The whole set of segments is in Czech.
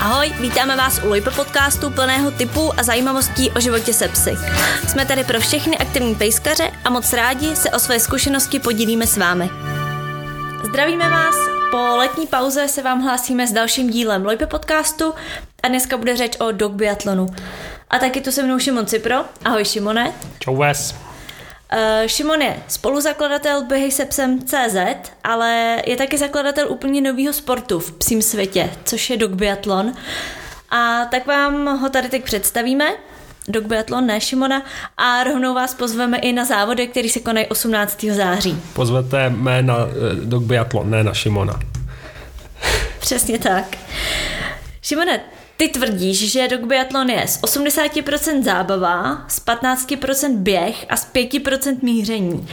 Ahoj, vítáme vás u Lojpe podcastu plného typů a zajímavostí o životě se psy. Jsme tady pro všechny aktivní pejskaře a moc rádi se o své zkušenosti podílíme s vámi. Zdravíme vás, po letní pauze se vám hlásíme s dalším dílem Lojpe podcastu a dneska bude řeč o dog biatlonu. A taky tu se mnou Šimon Cipro. Ahoj Šimone. Čau Ves. Uh, Šimon je spoluzakladatel Běhej se psem CZ, ale je taky zakladatel úplně nového sportu v psím světě, což je dog biatlon. A tak vám ho tady teď představíme. Dog biatlon, ne Šimona, a rovnou vás pozveme i na závody, které se konají 18. září. Pozvete mé na eh, dog biatlon, ne na Šimona. Přesně tak. Šimone, ty tvrdíš, že dog biatlon je z 80% zábava, z 15% běh a z 5% míření.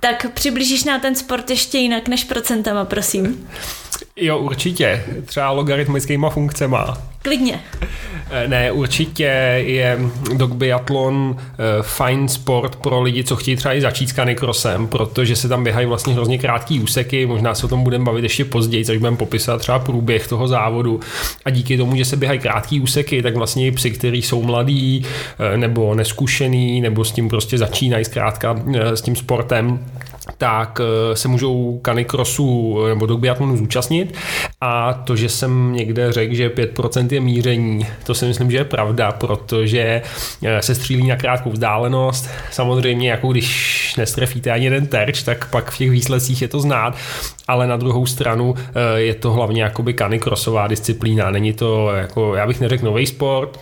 Tak přiblížíš na ten sport ještě jinak než procentama, prosím. Jo, určitě. Třeba logaritmickýma funkcema. Klidně. Eh, ne, určitě je dog biatlon eh, fajn sport pro lidi, co chtějí třeba i začít s kanikrosem, protože se tam běhají vlastně hrozně krátký úseky, možná se o tom budeme bavit ještě později, což budeme popisat třeba průběh toho závodu. A díky tomu, že se běhají krátký úseky, tak vlastně i psy, kteří jsou mladí eh, nebo neskušený, nebo s tím prostě začínají zkrátka s tím sportem, tak eh, se můžou kanikrosu eh, nebo dog biatlonu zúčastnit a to, že jsem někde řekl, že 5% je míření, to si myslím, že je pravda, protože eh, se střílí na krátkou vzdálenost. Samozřejmě, jako když nestrefíte ani jeden terč, tak pak v těch výsledcích je to znát, ale na druhou stranu je to hlavně jakoby kanikrosová disciplína. Není to jako, já bych neřekl nový sport,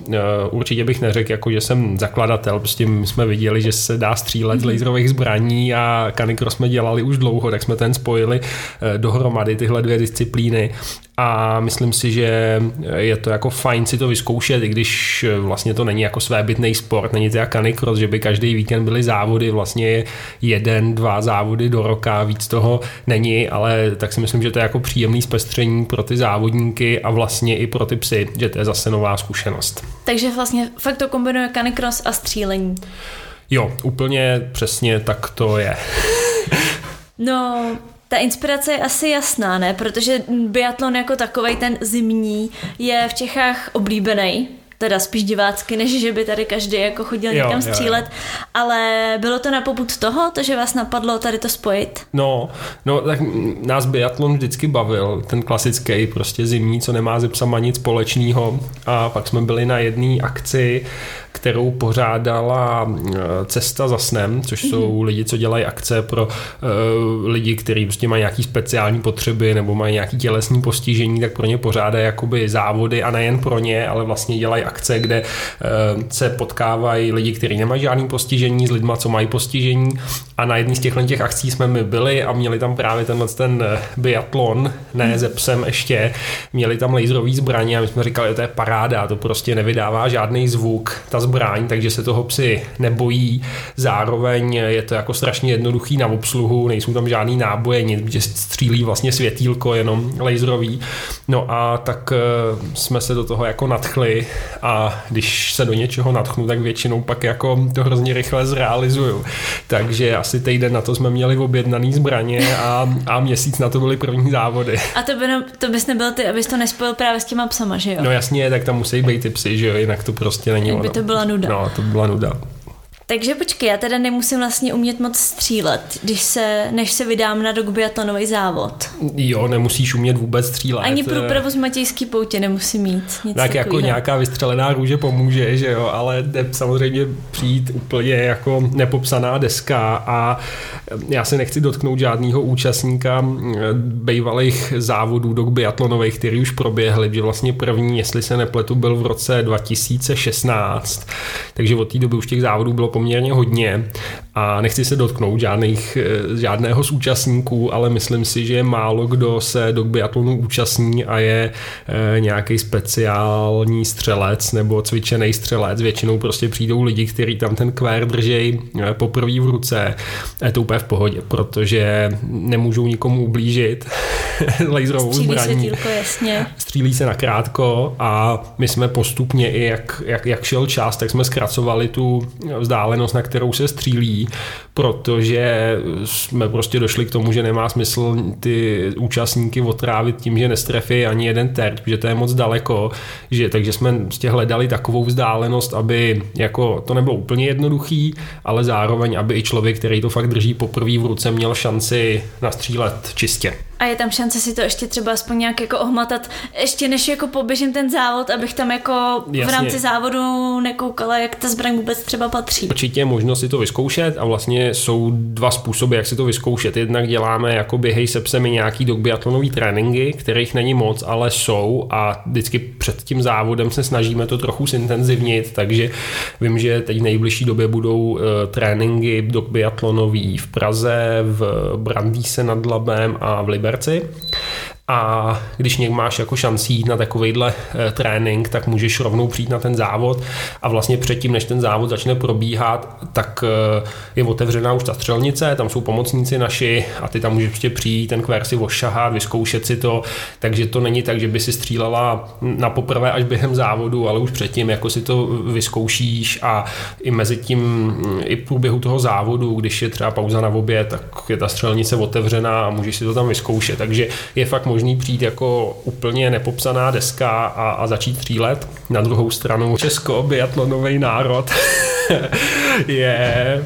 určitě bych neřekl, jako, že jsem zakladatel, prostě my jsme viděli, že se dá střílet z mhm. laserových zbraní a kanikros jsme dělali už dlouho, tak jsme ten spojili eh, dohromady tyhle dvě disciplíny a myslím si, že je to jako fajn si to vyzkoušet, i když vlastně to není jako svébytný sport, není to jako canicross, že by každý víkend byly závody, vlastně jeden, dva závody do roka, víc toho není, ale tak si myslím, že to je jako příjemný zpestření pro ty závodníky a vlastně i pro ty psy, že to je zase nová zkušenost. Takže vlastně fakt to kombinuje canicross a střílení. Jo, úplně přesně tak to je. No, ta inspirace je asi jasná, ne? Protože biatlon jako takový ten zimní je v Čechách oblíbený teda spíš divácky, než že by tady každý jako chodil jo, někam střílet, jo, jo. ale bylo to na poput toho, to, že vás napadlo tady to spojit? No, no tak nás biatlon vždycky bavil, ten klasický prostě zimní, co nemá ze psama nic společného a pak jsme byli na jedné akci, kterou pořádala eh, Cesta za snem, což jsou lidi, co dělají akce pro uh, lidi, kteří prostě mají nějaké speciální potřeby nebo mají nějaké tělesní postižení, tak pro ně pořádají jakoby závody a nejen pro ně, ale vlastně dělají akce, kde uh, se potkávají lidi, kteří nemají žádný postižení s lidma, co mají postižení. A na jedné z těchto těch akcí jsme my byli a měli tam právě tenhle ten biatlon, ne ze psem ještě, měli tam laserový zbraně a my jsme říkali, že to je paráda, to prostě nevydává žádný zvuk, ta zbraň, takže se toho psi nebojí. Zároveň je to jako strašně jednoduchý na obsluhu, nejsou tam žádný náboje, nic, že střílí vlastně světýlko jenom laserový. No a tak eh, jsme se do toho jako nadchli a když se do něčeho nadchnu, tak většinou pak jako to hrozně rychle zrealizuju. Takže asi týden na to jsme měli objednaný zbraně a, a měsíc na to byly první závody. A to, by ne, to bys nebyl ty, abys to nespojil právě s těma psama, že jo? No jasně, tak tam musí být ty psy, že jo, jinak to prostě není ono. by to bylo byla nuda. No, to byla nuda. Takže počkej, já teda nemusím vlastně umět moc střílet, když se, než se vydám na dogbiatlonový závod. Jo, nemusíš umět vůbec střílet. Ani průpravu z Matějský poutě nemusím mít. Nic tak jako takovýho. jako nějaká vystřelená růže pomůže, že jo, ale jde samozřejmě přijít úplně jako nepopsaná deska a já se nechci dotknout žádného účastníka bývalých závodů dogbiatlonových, který už proběhly, že vlastně první, jestli se nepletu, byl v roce 2016, takže od té doby už těch závodů bylo poměrně hodně a nechci se dotknout žádných, eh, žádného z účastníků, ale myslím si, že málo kdo se do biatlonu účastní a je e, nějaký speciální střelec nebo cvičený střelec. Většinou prostě přijdou lidi, kteří tam ten kvér drží e, poprvé v ruce. Je to úplně v pohodě, protože nemůžou nikomu ublížit laserovou Střílí zbraní. Se jasně. Střílí se na krátko a my jsme postupně i jak, jak, jak šel čas, tak jsme zkracovali tu vzdálenost vzdálenost, na kterou se střílí, protože jsme prostě došli k tomu, že nemá smysl ty účastníky otrávit tím, že nestrefí ani jeden terč, že to je moc daleko, že, takže jsme prostě hledali takovou vzdálenost, aby jako to nebylo úplně jednoduchý, ale zároveň, aby i člověk, který to fakt drží poprvé v ruce, měl šanci nastřílet čistě. A je tam šance si to ještě třeba aspoň nějak jako ohmatat, ještě než jako poběžím ten závod, abych tam jako Jasně. v rámci závodu nekoukala, jak ta zbraň vůbec třeba patří. Určitě je možnost si to vyzkoušet a vlastně jsou dva způsoby, jak si to vyzkoušet. Jednak děláme jako běhej se psemi nějaký dogbiatlonový tréninky, kterých není moc, ale jsou a vždycky před tím závodem se snažíme to trochu zintenzivnit, takže vím, že teď v nejbližší době budou uh, tréninky dogbiatlonový v Praze, v Brandýse nad Labem a v Libe Liberci a když někdo máš jako šancí jít na takovýhle eh, trénink, tak můžeš rovnou přijít na ten závod. A vlastně předtím, než ten závod začne probíhat, tak eh, je otevřená už ta střelnice, tam jsou pomocníci naši a ty tam můžeš prostě přijít, ten kvér si ošahat, vyzkoušet si to, takže to není tak, že by si střílela na poprvé až během závodu, ale už předtím jako si to vyzkoušíš. A i mezi tím, i v průběhu toho závodu, když je třeba pauza na oběd, tak je ta střelnice otevřená a můžeš si to tam vyzkoušet, takže je fakt možný přijít jako úplně nepopsaná deska a, a začít střílet. Na druhou stranu Česko, biatlonový národ, je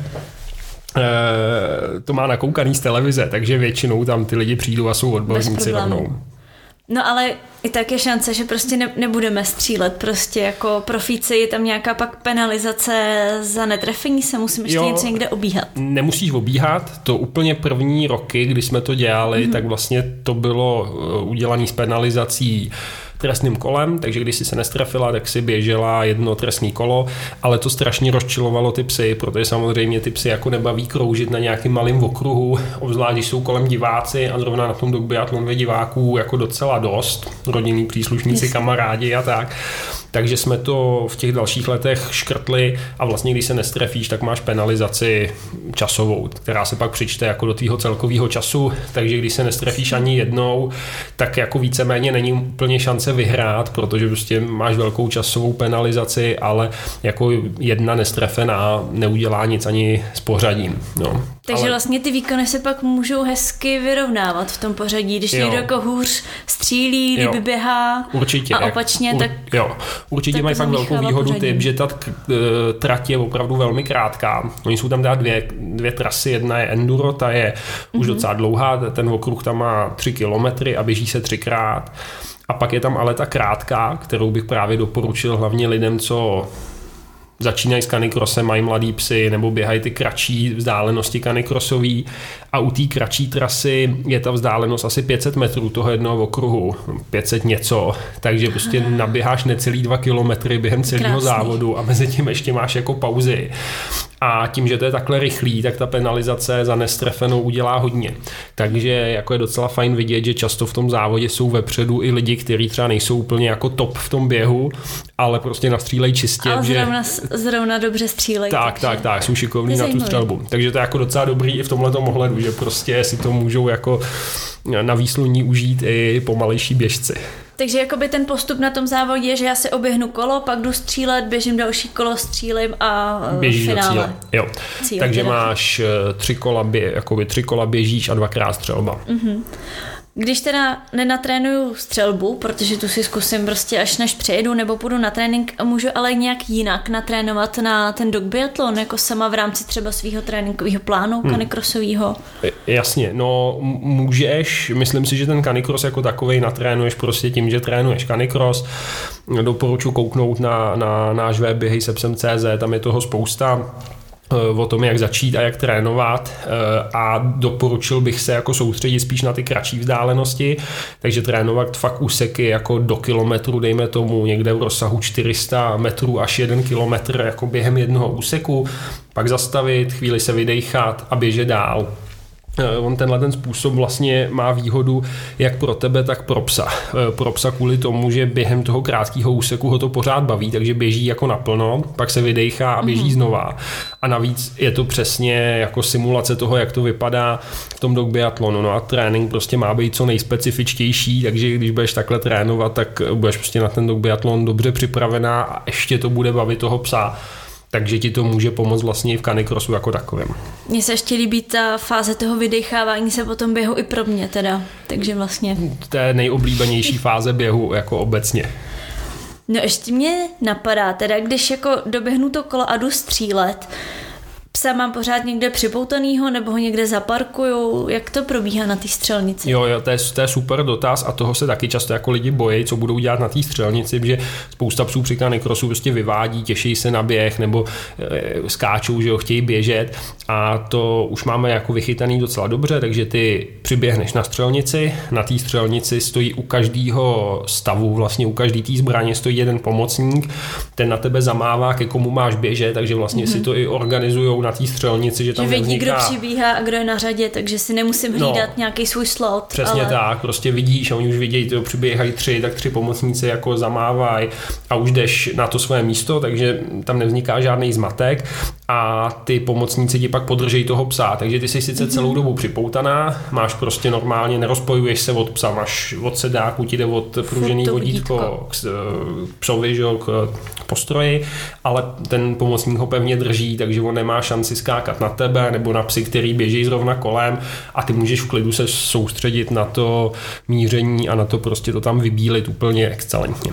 eh, to má nakoukaný z televize, takže většinou tam ty lidi přijdou a jsou odborníci rovnou. No ale i tak je šance, že prostě ne, nebudeme střílet prostě jako profíci, je tam nějaká pak penalizace za netrefení se, musím ještě jo, něco někde obíhat. Nemusíš obíhat, to úplně první roky, kdy jsme to dělali, mm-hmm. tak vlastně to bylo eh, udělané s penalizací trestným kolem, takže když si se nestrefila, tak si běžela jedno trestní kolo, ale to strašně rozčilovalo ty psy, protože samozřejmě ty psy jako nebaví kroužit na nějakým malým okruhu, obzvlášť když jsou kolem diváci a zrovna na tom dogbiatlon diváků jako docela dost, rodinní příslušníci, yes. kamarádi a tak takže jsme to v těch dalších letech škrtli a vlastně když se nestrefíš, tak máš penalizaci časovou, která se pak přičte jako do tvýho celkového času, takže když se nestrefíš ani jednou, tak jako víceméně není úplně šance vyhrát, protože prostě máš velkou časovou penalizaci, ale jako jedna nestrefená neudělá nic ani s pořadím. No. Takže ale... vlastně ty výkony se pak můžou hezky vyrovnávat v tom pořadí, když jo. někdo jako hůř střílí, kdyby běhá Určitě, a opačně, jak, tak... Jo, určitě tak mají fakt velkou výhodu typ, že ta eh, trať je opravdu velmi krátká. Oni jsou tam dát dvě, dvě trasy, jedna je enduro, ta je mm-hmm. už mhm. docela dlouhá, ten okruh tam má tři kilometry a běží se třikrát. A pak je tam ale ta krátká, kterou bych právě doporučil hlavně lidem, co začínají s kanikrosem, mají mladý psy nebo běhají ty kratší vzdálenosti kanikrosový a u té kratší trasy je ta vzdálenost asi 500 metrů toho jednoho okruhu, 500 něco, takže prostě naběháš necelý dva kilometry během celého závodu a mezi tím ještě máš jako pauzy. A tím, že to je takhle rychlý, tak ta penalizace za nestrefenou udělá hodně. Takže jako je docela fajn vidět, že často v tom závodě jsou vepředu i lidi, kteří třeba nejsou úplně jako top v tom běhu, ale prostě nastřílejí čistě. Ale zrovna, že... zrovna dobře střílejí. Tak, takže... tak, tak, jsou šikovní na tu střelbu. Takže to je jako docela dobrý i v tomhle ohledu, že prostě si to můžou jako na výsluní užít i pomalejší běžci. Takže jakoby ten postup na tom závodě je, že já si oběhnu kolo, pak jdu střílet, běžím další kolo, střílím a uh, Běžíš finále. do cíle. Jo. Cíle, Takže máš uh, tři kola, bě, jakoby tři kola běžíš a dvakrát střelba. Uh-huh. Když teda nenatrénuju střelbu, protože tu si zkusím prostě až než přejedu nebo půjdu na trénink, můžu ale nějak jinak natrénovat na ten dog biathlon, jako sama v rámci třeba svého tréninkového plánu hmm. kanikrosového? Jasně, no můžeš, myslím si, že ten kanikros jako takový natrénuješ prostě tím, že trénuješ kanikros. Doporučuji kouknout na, na náš web běhejsepsem.cz, tam je toho spousta o tom, jak začít a jak trénovat eh, a doporučil bych se jako soustředit spíš na ty kratší vzdálenosti, takže trénovat fakt úseky jako do kilometru, dejme tomu někde v rozsahu 400 metrů až 1 kilometr jako během jednoho úseku, pak zastavit, chvíli se vydechat a běžet dál. Eh, on tenhle ten způsob vlastně má výhodu jak pro tebe, tak pro psa. Eh, pro psa kvůli tomu, že během toho krátkého úseku ho to pořád baví, takže běží jako naplno, pak se vydechá a běží mm-hmm. znova. A navíc je to přesně jako simulace toho, jak to vypadá v tom dog biatlonu. No a trénink prostě má být co nejspecifičtější, takže když budeš takhle trénovat, tak budeš prostě na ten dog biatlon dobře připravená a ještě to bude bavit toho psa takže ti to může pomoct vlastně i v kanikrosu jako takovém. Mně se ještě líbí ta fáze toho vydechávání se potom běhu i pro mě teda, takže vlastně... To je nejoblíbenější fáze běhu jako obecně. No ještě mě napadá, teda když jako doběhnu to kolo a jdu střílet, psa mám pořád někde připoutanýho nebo ho někde zaparkuju? Jak to probíhá na té střelnici? Jo, jo to, je, to je super dotaz a toho se taky často jako lidi bojí, co budou dělat na té střelnici, že spousta psů při kanikrosu prostě vyvádí, těší se na běh nebo e, skáčou, že ho chtějí běžet a to už máme jako vychytaný docela dobře, takže ty přiběhneš na střelnici, na té střelnici stojí u každého stavu, vlastně u každé té zbraně stojí jeden pomocník, ten na tebe zamává, ke komu máš běžet, takže vlastně mm-hmm. si to i organizují na té střelnici, že tam že vidí, nevzniká... kdo přibíhá a kdo je na řadě, takže si nemusím no. hlídat no, nějaký svůj slot. Přesně ale... tak, prostě vidíš a oni už vidějí, to přibíhají tři, tak tři pomocníci jako zamávají a už jdeš na to své místo, takže tam nevzniká žádný zmatek a ty pomocníci ti pak podržejí toho psa, takže ty jsi sice celou mhm. dobu připoutaná, máš prostě normálně, nerozpojuješ se od psa, máš od sedáku, ti jde od pružený vodítko, vodítko. k psovi, že, k postroji, ale ten pomocník ho pevně drží, takže on nemá šanci skákat na tebe nebo na psy, který běží zrovna kolem a ty můžeš v klidu se soustředit na to míření a na to prostě to tam vybílit úplně excelentně.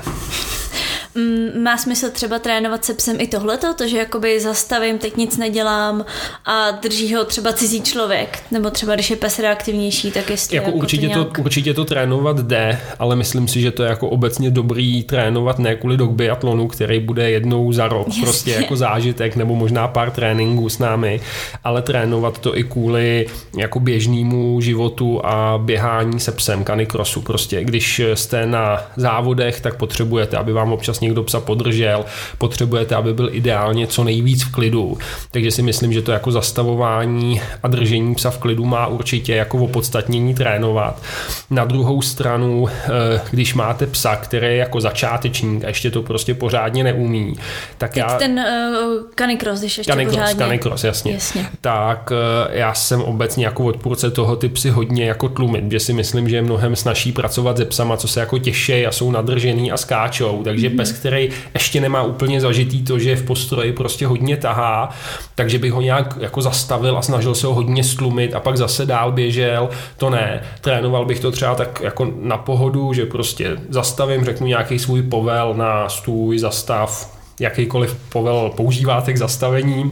Mm, má smysl třeba trénovat se psem i tohleto, to, že jakoby zastavím, teď nic nedělám a drží ho třeba cizí člověk, nebo třeba když je pes reaktivnější, tak jestli jako, jako určitě, to, nějak... to, určitě to trénovat jde, ale myslím si, že to je jako obecně dobrý trénovat ne kvůli dog biatlonu, který bude jednou za rok, Jasně. prostě jako zážitek nebo možná pár tréninků s námi, ale trénovat to i kvůli jako běžnému životu a běhání se psem, kanikrosu prostě. Když jste na závodech, tak potřebujete, aby vám občas někdo psa podržel, potřebujete, aby byl ideálně co nejvíc v klidu. Takže si myslím, že to jako zastavování a držení psa v klidu má určitě jako opodstatnění trénovat. Na druhou stranu, eh, když máte psa, který je jako začátečník a ještě to prostě pořádně neumí, tak Teď já... ten uh, canicross, když ještě canicross, pořádně... Canicross, jasně. jasně. Tak uh, já jsem obecně jako odpůrce toho ty psy hodně jako tlumit, že si myslím, že je mnohem snaží pracovat se psama, co se jako těší a jsou nadržený a skáčou, takže mm-hmm. pes, který ještě nemá úplně zažitý to, že v postroji prostě hodně tahá, takže bych ho nějak jako zastavil a snažil se ho hodně stlumit a pak zase dál běžel, to ne. Trénoval bych to třeba tak jako na pohodu, že prostě zastavím, řeknu nějaký svůj povel na stůj, zastav, jakýkoliv povel používáte k zastavení,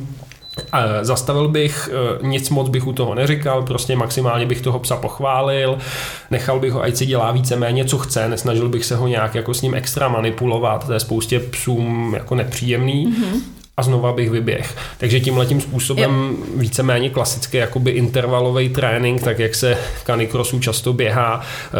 Zastavil bych, e, nic moc bych u toho neříkal, prostě maximálně bych toho psa pochválil, nechal bych ho, ať si dělá víceméně, co chce, nesnažil bych se ho nějak jako s ním extra manipulovat, to je spoustě psům jako nepříjemný. Mm-hmm a znova bych vyběh. Takže tímhle tím způsobem jo. víceméně klasický jakoby intervalový trénink, tak jak se v canicrossu často běhá eh,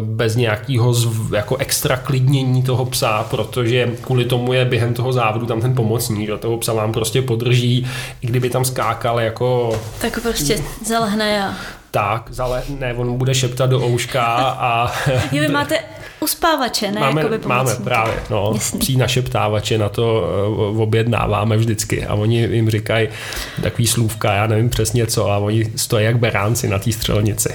bez nějakého jako extra klidnění toho psa, protože kvůli tomu je během toho závodu tam ten pomocník, že toho psa vám prostě podrží, i kdyby tam skákal jako... Tak prostě zalehne a tak, zale, ne, on bude šeptat do ouška a... jo, vy máte uspávače, ne? Máme, máme právě, no, pří našeptávače, na to uh, objednáváme vždycky a oni jim říkají takový slůvka, já nevím přesně co, a oni stojí jak beránci na té střelnici.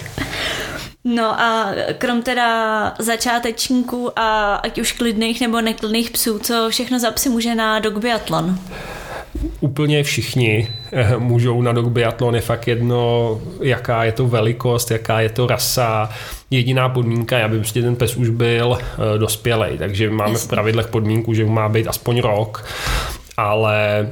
No a krom teda začátečníků a ať už klidných nebo neklidných psů, co všechno za psy může na dog biatlon? Úplně všichni eh, můžou na dog biatlon, je fakt jedno, jaká je to velikost, jaká je to rasa. Jediná podmínka je, aby prostě ten pes už byl eh, dospělej, takže máme v pravidlech podmínku, že má být aspoň rok, ale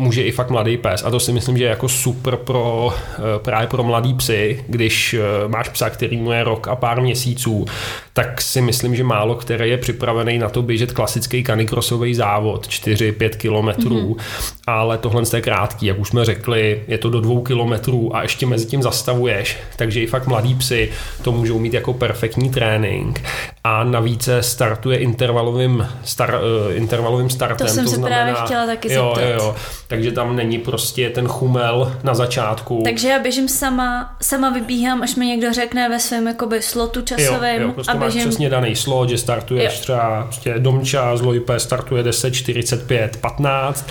může i fakt mladý pes. A to si myslím, že je jako super pro eh, právě pro mladý psy, když máš psa, který mu je rok a pár měsíců, tak si myslím, že málo který je připravený na to běžet klasický kanikrosový závod 4-5 kilometrů, mm-hmm. ale tohle je krátký, jak už jsme řekli, je to do dvou kilometrů a ještě mezi tím zastavuješ, takže i fakt mladí psy to můžou mít jako perfektní trénink a navíc se startuje intervalovým, star, uh, intervalovým startem. To jsem to se znamená, právě chtěla taky jo, zeptat. Jo, jo, takže tam není prostě ten chumel na začátku. Takže já běžím sama, sama vybíhám, až mi někdo řekne ve svém jakoby slotu časovém, jo, jo, prostě máš přesně daný slot, že startuješ jo. třeba prostě Domča z Lojpe startuje 10, 45, 15,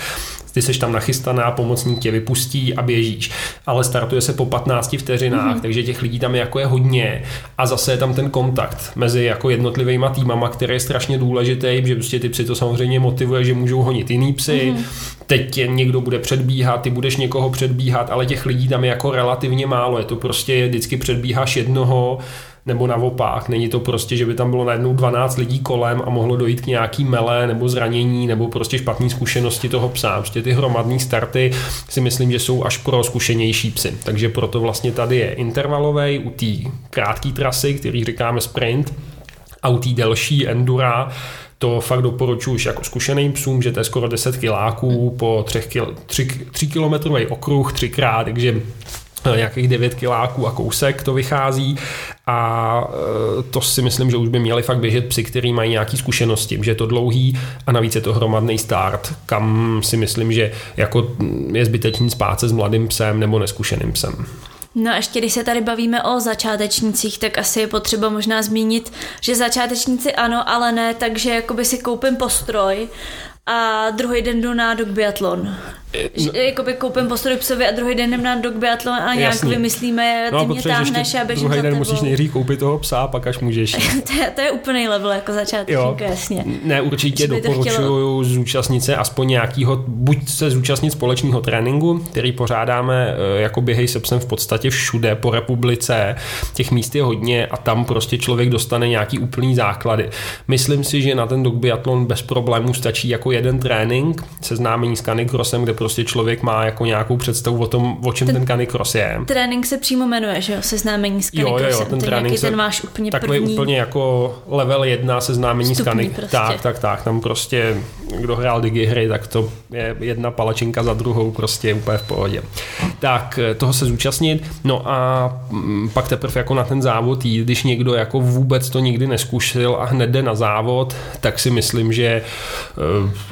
ty seš tam nachystaná, pomocník tě vypustí a běžíš. Ale startuje se po 15 vteřinách, mm-hmm. takže těch lidí tam je jako je hodně a zase je tam ten kontakt mezi jako jednotlivými týmama, který je strašně důležitý, že prostě ty psy to samozřejmě motivuje, že můžou honit jiný psy, mm-hmm. teď někdo bude předbíhat, ty budeš někoho předbíhat, ale těch lidí tam je jako relativně málo, je to prostě vždycky předbíháš jednoho, nebo naopak. Není to prostě, že by tam bylo najednou 12 lidí kolem a mohlo dojít k nějaký mele nebo zranění nebo prostě špatné zkušenosti toho psa. Prostě ty hromadné starty si myslím, že jsou až pro zkušenější psy. Takže proto vlastně tady je intervalový u té krátké trasy, který říkáme sprint, a u té delší endura to fakt doporučuji už jako zkušeným psům, že to je skoro 10 kiláků po 3, kil, 3, 3 kilometrový okruh třikrát, takže Eh, nějakých 9 kiláků a kousek to vychází a eh, to si myslím, že už by měli fakt běžet psy, který mají nějaké zkušenosti, že je to dlouhý a navíc je to hromadný start, kam si myslím, že jako je zbytečný spát se s mladým psem nebo neskušeným psem. No a ještě když se tady bavíme o začátečnících, tak asi je potřeba možná zmínit, že začátečníci ano, ale ne, takže jakoby si koupím postroj a druhý den jdu na dog biatlon. No. Jakoby koupím postroj psovi a druhý den jdem na dog biatlon a nějak Jasný. vymyslíme, ty no, mě táhneš a běžím Druhý den musíš nejdřív koupit toho psa, pak až můžeš. to, je, to je úplný level jako začátečník, jasně. Ne, určitě doporučuju chtělo... zúčastnit se aspoň nějakého, buď se zúčastnit společného tréninku, který pořádáme eh, jako běhej se psem v podstatě všude po republice. Těch míst je hodně a tam prostě člověk dostane nějaký úplný základy. Myslím si, že na ten dog biatlon bez problémů stačí jako jeden trénink, seznámení s canicrossem, kde prostě člověk má jako nějakou představu o tom, o čem ten, ten canicross je. Trénink se přímo jmenuje, že jo, seznámení s canicrossem. Jo, jo, ten, ten trénink se, ten váš úplně takový první... úplně jako level jedna seznámení s canicrossem. Prostě. Tak, tak, tak, tam prostě, kdo hrál digihry, tak to je jedna palačinka za druhou, prostě úplně v pohodě. Tak eh, toho se zúčastnit, no a mm, pak teprve jako na ten závod jít, když někdo jako vůbec to nikdy neskušil a hned jde na závod, tak si myslím, že eh,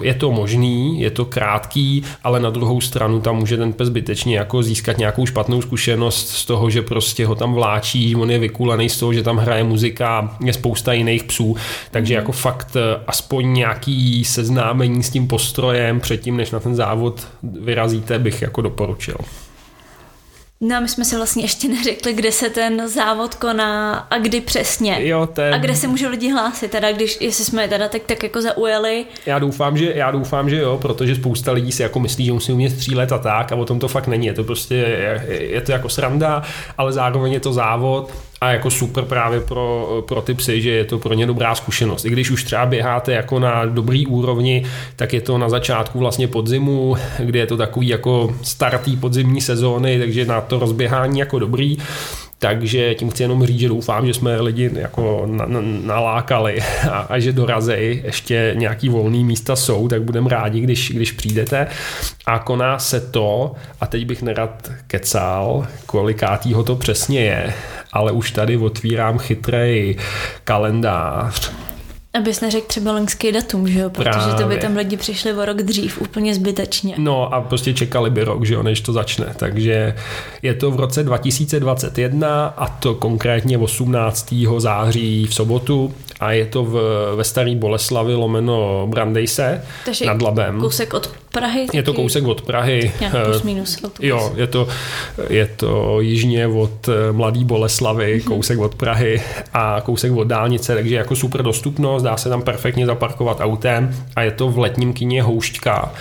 je to možný, je to krátký, ale na druhou stranu tam může ten pes zbytečně jako získat nějakou špatnou zkušenost z toho, že prostě ho tam vláčí, on je vykulaný z toho, že tam hraje muzika, je spousta jiných psů, takže jako fakt eh, aspoň nějaký seznámení s tím postrojem předtím, než na ten závod vyrazíte, bych jako doporučil. No a my jsme si vlastně ještě neřekli, kde se ten závod koná a kdy přesně. Jo, ten... A kde se můžou lidi hlásit, teda když, jestli jsme teda tak, tak jako zaujeli. Já doufám, že, já doufám, že jo, protože spousta lidí si jako myslí, že musí umět střílet a tak a o tom to fakt není. Je to prostě, je, je to jako sranda, ale zároveň je to závod a jako super právě pro, pro ty psy, že je to pro ně dobrá zkušenost. I když už třeba běháte jako na dobrý úrovni, tak je to na začátku vlastně podzimu, kde je to takový jako startý podzimní sezóny, takže na to rozběhání jako dobrý. Takže tím chci jenom říct, že doufám, že jsme lidi jako na, na, nalákali a, a že dorazej, ještě nějaký volný místa jsou, tak budeme rádi, když, když přijdete. A koná se to, a teď bych nerad kecal, kolikátýho to přesně je, ale už tady otvírám chytrej kalendář Abys neřekl třeba loňský datum, že jo? Protože Právě. to by tam lidi přišli o rok dřív, úplně zbytečně. No a prostě čekali by rok, že jo, než to začne. Takže je to v roce 2021 a to konkrétně 18. září v sobotu a je to v, ve Starý Boleslavi lomeno Brandejse Takže nad Labem. kousek od Prahy? Je to kousek od Prahy. Nějak plus minus. Jo, je to, je to jižně od eh, Mladý Boleslavy, mhm. kousek od Prahy a kousek od dálnice, takže jako super dostupnost, dá se tam perfektně zaparkovat autem a je to v letním kině Houšťka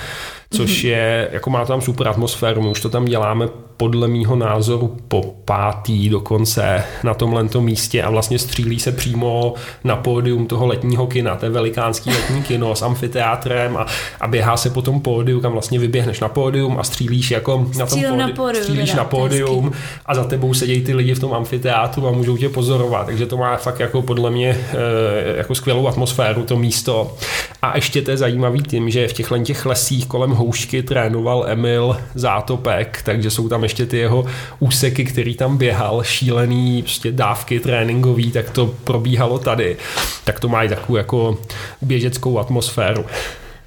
což mhm. je, jako má tam super atmosféru, my už to tam děláme podle mýho názoru po pátý dokonce na tomhle místě a vlastně střílí se přímo na pódium toho letního kina, to je velikánský letní kino s amfiteátrem a, a běhá se po tom pódiu, kam vlastně vyběhneš na pódium a střílíš jako na tom pódiu, na pódiu, střílíš na pódium a za tebou sedějí ty lidi v tom amfiteátru a můžou tě pozorovat, takže to má fakt jako podle mě eh, jako skvělou atmosféru to místo. A ještě to je zajímavý tím, že v těchhle těch lesích kolem houšky trénoval Emil Zátopek, takže jsou tam ještě ty jeho úseky, který tam běhal, šílený prostě dávky tréninkový, tak to probíhalo tady. Tak to má takovou jako běžeckou atmosféru.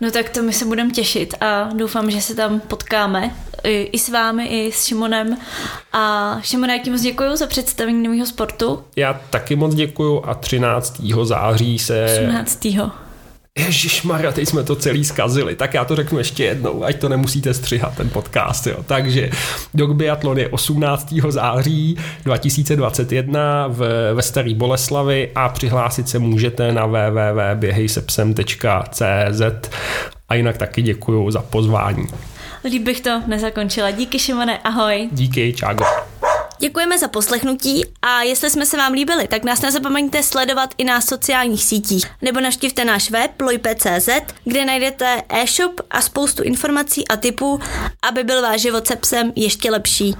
No tak to my se budeme těšit a doufám, že se tam potkáme i, i s vámi, i s Šimonem. A Šimone, jak ti moc děkuji za představení nového sportu. Já taky moc děkuji a 13. září se... 18. Ježíš Maria, teď jsme to celý zkazili, tak já to řeknu ještě jednou, ať to nemusíte střihat ten podcast. Jo. Takže Dog Biathlon je 18. září 2021 v, ve Starý Boleslavi a přihlásit se můžete na www.běhejsepsem.cz a jinak taky děkuji za pozvání. Líp bych to nezakončila. Díky Šimone, ahoj. Díky, čágo. Děkujeme za poslechnutí a jestli jsme se vám líbili, tak nás nezapomeňte sledovat i na sociálních sítích nebo navštivte náš web lojpe.cz, kde najdete e-shop a spoustu informací a tipů, aby byl váš život se psem ještě lepší.